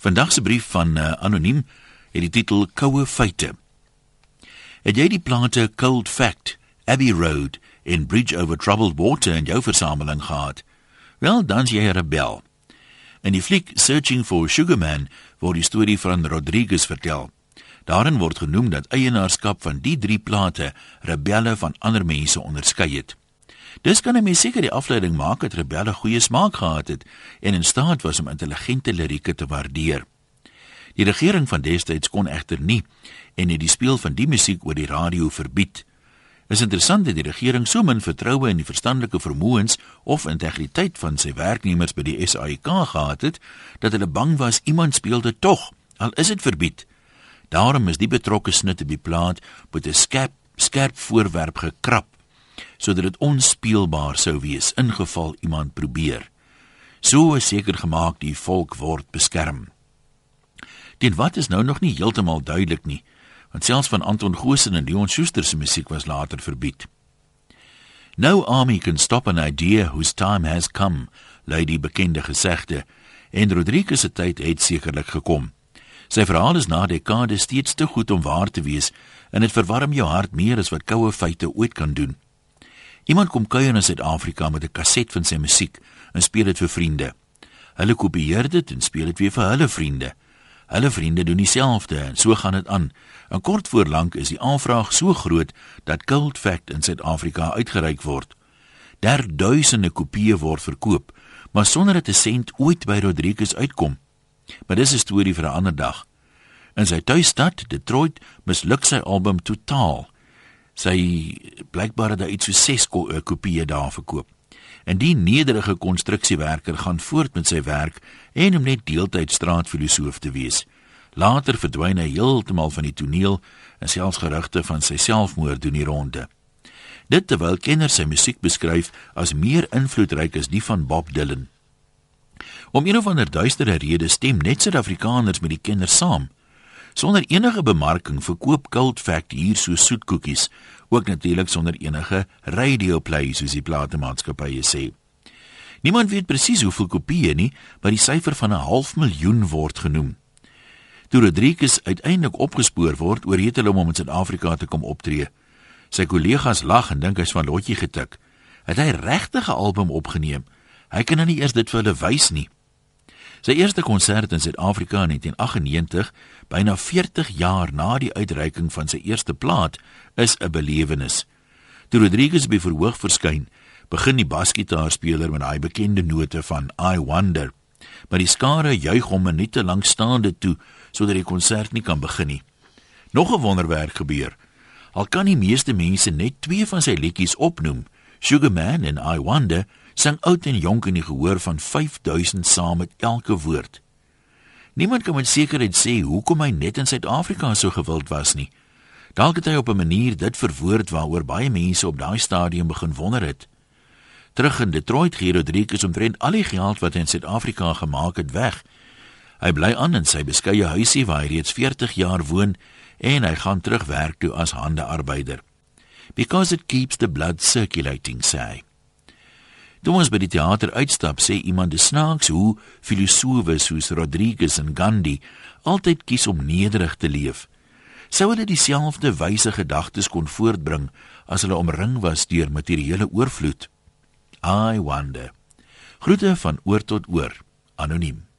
Vandag se brief van uh, anoniem het die titel Koue feite. Het jy die plante Cold Fact, Abbey Road en Bridge over Troubled Water in jou versameling gehad? Wel, dan's jy 'n rebel. In die fliek Searching for Sugar Man word die storie van Rodriguez vertel. Daarin word genoem dat eienaarskap van die drie plate rebelle van ander mense onderskei het. Dis kan 'n mens seker die afleiding maak dat rebelle goeie smaak gehad het en in staat was om intelligente lirieke te waardeer. Die regering van destyds kon egter nie en het die speel van die musiek oor die radio verbied. Is interessant dat die regering so min vertroue in die verstandelike vermoëns of integriteit van sy werknemers by die SAIK gehad het dat hulle bang was iemand speel dit tog al is dit verbied. Daarom is die betrokke snit op die plaat met 'n skerp skerp voorwerp gekrap sodat dit onspeelbaar sou wees ingeval iemand probeer. So is seker gemaak die volk word beskerm. Dit wat is nou nog nie heeltemal duidelik nie, want selfs van Anton Goosen en Leon Schuster se musiek was later verbied. No army can stop an idea whose time has come, lady bekende gesegde, en Rodriguez se tyd het sekerlik gekom. Sy verhaal is na dekade steeds te goed om waar te wees en dit verwarm jou hart meer as wat koue feite ooit kan doen. Iemand kom kuier in Suid-Afrika met 'n kaset van sy musiek en speel dit vir vriende. Hulle kopieer dit en speel dit weer vir hulle vriende. Hulle vriende doen dieselfde en so gaan dit aan. En kort voor lank is die aanvraag so groot dat Cult Fact in Suid-Afrika uitgereik word. Daar duisende kopieë word verkoop, maar sonder dat 'n sent ooit by Rodriguez uitkom. Maar dis 'n storie vir 'n ander dag. In sy tuisstad, Detroit, misluk sy album totaal sy blykbaar het hy iets so 6 eh, kopieë daar verkoop. En die nederige konstruksiewerker gaan voort met sy werk en om net deeltyd straatfilosoof te wees. Later verdwyn hy heeltemal van die toneel en selfs gerugte van sy selfmoord doen die ronde. Dit terwyl kenners sy musiek beskryf as meer invloedryk as die van Bob Dylan. Om een of ander duistere rede stem net Suid-Afrikaners met die kenners saam. Sonder enige bemarking verkoop Cult Fact hier so soetkoekies, ook natuurlik sonder enige radio play soos die platemaatskappye sê. Niemand weet presies hoeveel kopieë nie, maar die syfer van 'n half miljoen word genoem. Toe Rodriguez uiteindelik opgespoor word, oorreed hulle hom om in Suid-Afrika te kom optree. Sy kollegas lag en dink hy's van lotjie getik. Het hy regtig 'n album opgeneem? Hy kan nou nie eers dit vir hulle wys nie. Sy eerste konsert in Suid-Afrika in 1998, byna 40 jaar na die uitreiking van sy eerste plaat, is 'n belewenis. Toe Rodriguez by verhoog verskyn, begin die basgitaarspeler met daai bekende note van I Wonder. Maar die skare juig hom net te lank staande toe sodat die konsert nie kan begin nie. Nog 'n wonderwerk gebeur. Al kan die meeste mense net twee van sy liedjies opnoem, Sugar Man en I Wonder, sing oud en jonk in die gehoor van 5000 saam met elke woord. Niemand kan met sekerheid sê hoekom hy net in Suid-Afrika so gewild was nie. Dalk het hy op 'n manier dit verwoord waaroor baie mense op daai stadium begin wonder het. Terug in Detroit gee Rodriguez omtrent al die geld wat hy in Suid-Afrika gemaak het weg. Hy bly aan in sy beskeie huisie waar hy reeds 40 jaar woon en hy gaan terug werk toe as handearbeider. Because it keeps the blood circulating, say. Toe ons by die teater uitstap, sê iemand die snaaks hoe filosowe soos Rodriguez en Gandhi altyd kies om nederig te leef. Sou hulle dieselfde wyse gedagtes kon voortbring as hulle omring was deur materiële oorvloed? I wonder. Groete van oor tot oor. Anoniem.